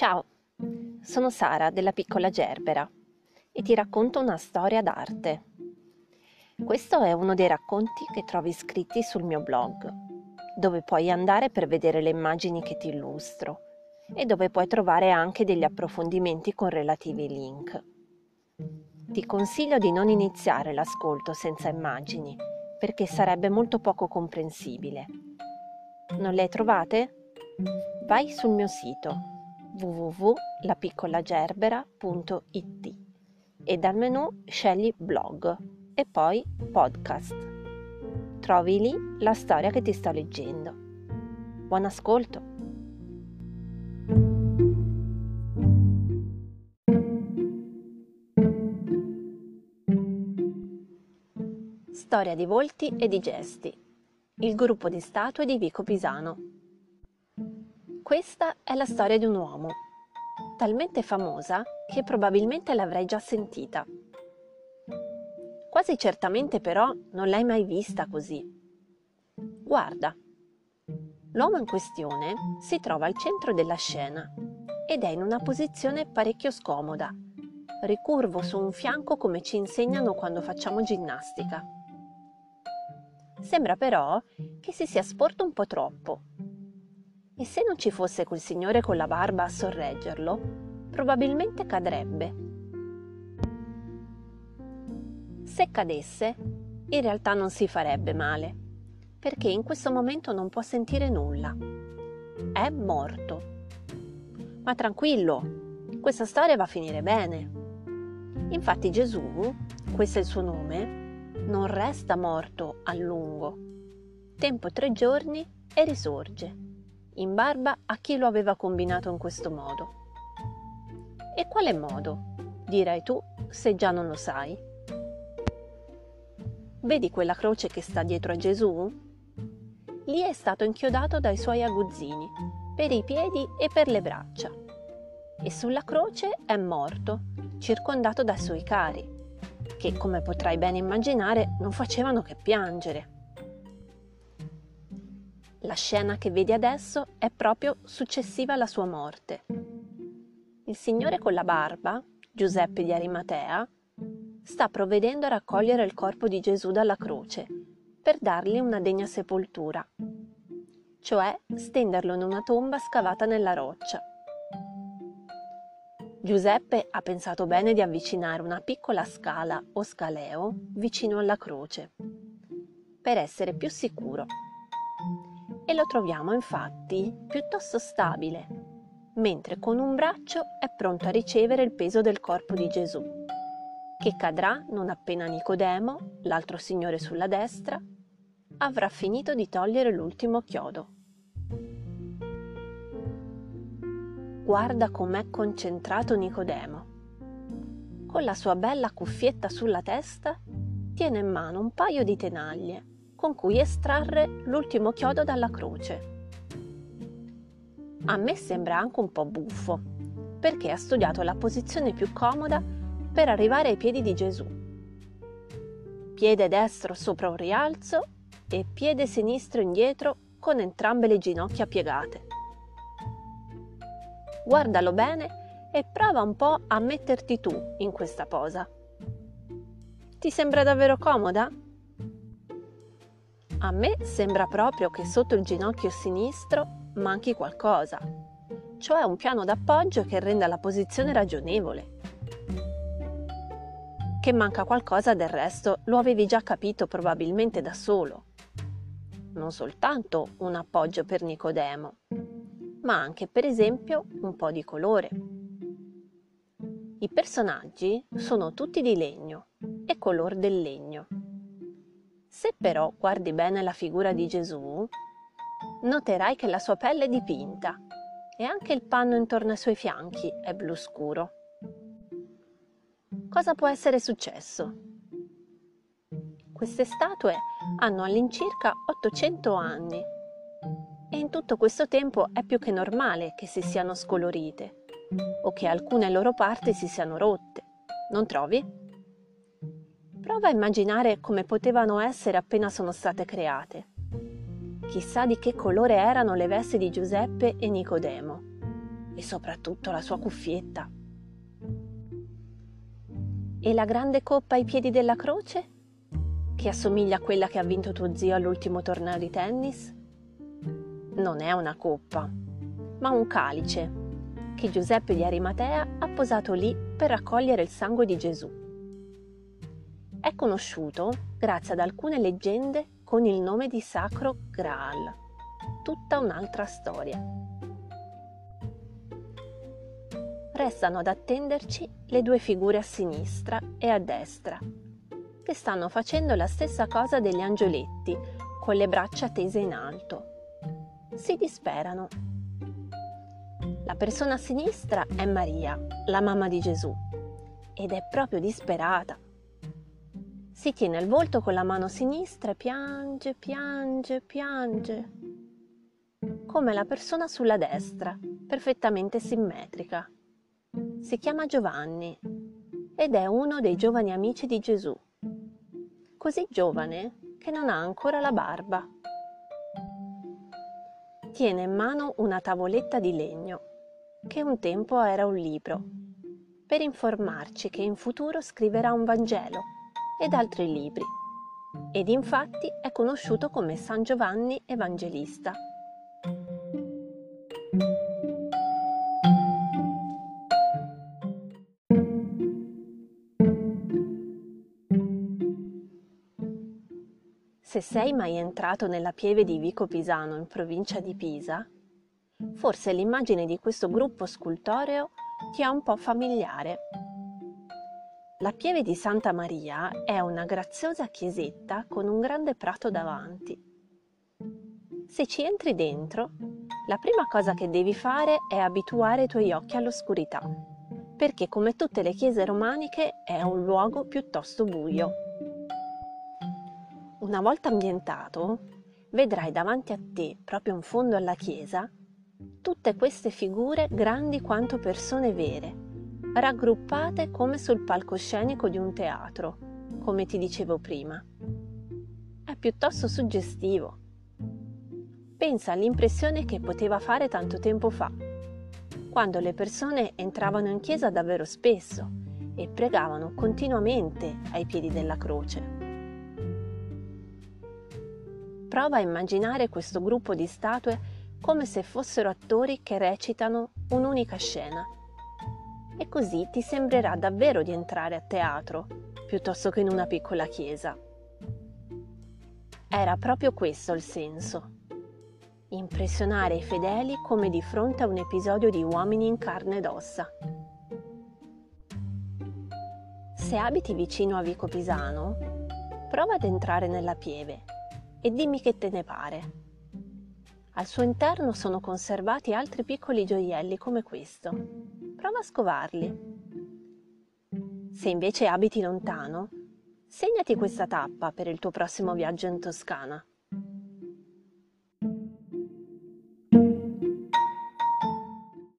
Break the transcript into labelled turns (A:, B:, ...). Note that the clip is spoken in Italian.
A: Ciao, sono Sara della piccola Gerbera e ti racconto una storia d'arte. Questo è uno dei racconti che trovi scritti sul mio blog, dove puoi andare per vedere le immagini che ti illustro e dove puoi trovare anche degli approfondimenti con relativi link. Ti consiglio di non iniziare l'ascolto senza immagini, perché sarebbe molto poco comprensibile. Non le hai trovate? Vai sul mio sito www.lapiccolagerbera.it e dal menu scegli blog e poi podcast. Trovi lì la storia che ti sto leggendo. Buon ascolto! Storia di volti e di gesti. Il gruppo di statue di Vico Pisano. Questa è la storia di un uomo, talmente famosa che probabilmente l'avrei già sentita. Quasi certamente però non l'hai mai vista così. Guarda, l'uomo in questione si trova al centro della scena ed è in una posizione parecchio scomoda, ricurvo su un fianco come ci insegnano quando facciamo ginnastica. Sembra però che si sia sporto un po' troppo e se non ci fosse quel signore con la barba a sorreggerlo, probabilmente cadrebbe. Se cadesse, in realtà non si farebbe male, perché in questo momento non può sentire nulla. È morto. Ma tranquillo, questa storia va a finire bene. Infatti Gesù, questo è il suo nome, non resta morto a lungo. Tempo tre giorni e risorge in barba a chi lo aveva combinato in questo modo. E quale modo? Dirai tu se già non lo sai. Vedi quella croce che sta dietro a Gesù? Lì è stato inchiodato dai suoi aguzzini, per i piedi e per le braccia. E sulla croce è morto, circondato dai suoi cari, che, come potrai ben immaginare, non facevano che piangere. La scena che vedi adesso è proprio successiva alla sua morte. Il signore con la barba, Giuseppe di Arimatea, sta provvedendo a raccogliere il corpo di Gesù dalla croce per dargli una degna sepoltura, cioè stenderlo in una tomba scavata nella roccia. Giuseppe ha pensato bene di avvicinare una piccola scala o scaleo vicino alla croce, per essere più sicuro e lo troviamo infatti piuttosto stabile, mentre con un braccio è pronto a ricevere il peso del corpo di Gesù, che cadrà non appena Nicodemo, l'altro signore sulla destra, avrà finito di togliere l'ultimo chiodo. Guarda com'è concentrato Nicodemo. Con la sua bella cuffietta sulla testa, tiene in mano un paio di tenaglie con cui estrarre l'ultimo chiodo dalla croce. A me sembra anche un po' buffo, perché ha studiato la posizione più comoda per arrivare ai piedi di Gesù. Piede destro sopra un rialzo e piede sinistro indietro con entrambe le ginocchia piegate. Guardalo bene e prova un po' a metterti tu in questa posa. Ti sembra davvero comoda? A me sembra proprio che sotto il ginocchio sinistro manchi qualcosa, cioè un piano d'appoggio che renda la posizione ragionevole. Che manca qualcosa del resto lo avevi già capito probabilmente da solo. Non soltanto un appoggio per Nicodemo, ma anche per esempio un po' di colore. I personaggi sono tutti di legno e color del legno. Se però guardi bene la figura di Gesù, noterai che la sua pelle è dipinta e anche il panno intorno ai suoi fianchi è blu scuro. Cosa può essere successo? Queste statue hanno all'incirca 800 anni e in tutto questo tempo è più che normale che si siano scolorite o che alcune loro parti si siano rotte, non trovi? Prova a immaginare come potevano essere appena sono state create. Chissà di che colore erano le vesti di Giuseppe e Nicodemo. e soprattutto la sua cuffietta. E la grande coppa ai piedi della croce? Che assomiglia a quella che ha vinto tuo zio all'ultimo torneo di tennis? Non è una coppa, ma un calice che Giuseppe di Arimatea ha posato lì per raccogliere il sangue di Gesù. È conosciuto grazie ad alcune leggende con il nome di Sacro Graal, tutta un'altra storia. Restano ad attenderci le due figure a sinistra e a destra, che stanno facendo la stessa cosa degli angioletti, con le braccia tese in alto. Si disperano. La persona a sinistra è Maria, la mamma di Gesù, ed è proprio disperata. Si tiene il volto con la mano sinistra e piange, piange, piange, come la persona sulla destra, perfettamente simmetrica. Si chiama Giovanni ed è uno dei giovani amici di Gesù. Così giovane che non ha ancora la barba. Tiene in mano una tavoletta di legno, che un tempo era un libro, per informarci che in futuro scriverà un Vangelo ed altri libri. Ed infatti è conosciuto come San Giovanni Evangelista. Se sei mai entrato nella pieve di Vico Pisano in provincia di Pisa, forse l'immagine di questo gruppo scultoreo ti è un po' familiare. La pieve di Santa Maria è una graziosa chiesetta con un grande prato davanti. Se ci entri dentro, la prima cosa che devi fare è abituare i tuoi occhi all'oscurità, perché come tutte le chiese romaniche è un luogo piuttosto buio. Una volta ambientato, vedrai davanti a te, proprio in fondo alla chiesa, tutte queste figure grandi quanto persone vere, raggruppate come sul palcoscenico di un teatro, come ti dicevo prima. È piuttosto suggestivo. Pensa all'impressione che poteva fare tanto tempo fa, quando le persone entravano in chiesa davvero spesso e pregavano continuamente ai piedi della croce. Prova a immaginare questo gruppo di statue come se fossero attori che recitano un'unica scena. E così ti sembrerà davvero di entrare a teatro, piuttosto che in una piccola chiesa. Era proprio questo il senso. Impressionare i fedeli come di fronte a un episodio di uomini in carne ed ossa. Se abiti vicino a Vico Pisano, prova ad entrare nella pieve e dimmi che te ne pare. Al suo interno sono conservati altri piccoli gioielli come questo. Prova a scovarli. Se invece abiti lontano, segnati questa tappa per il tuo prossimo viaggio in Toscana.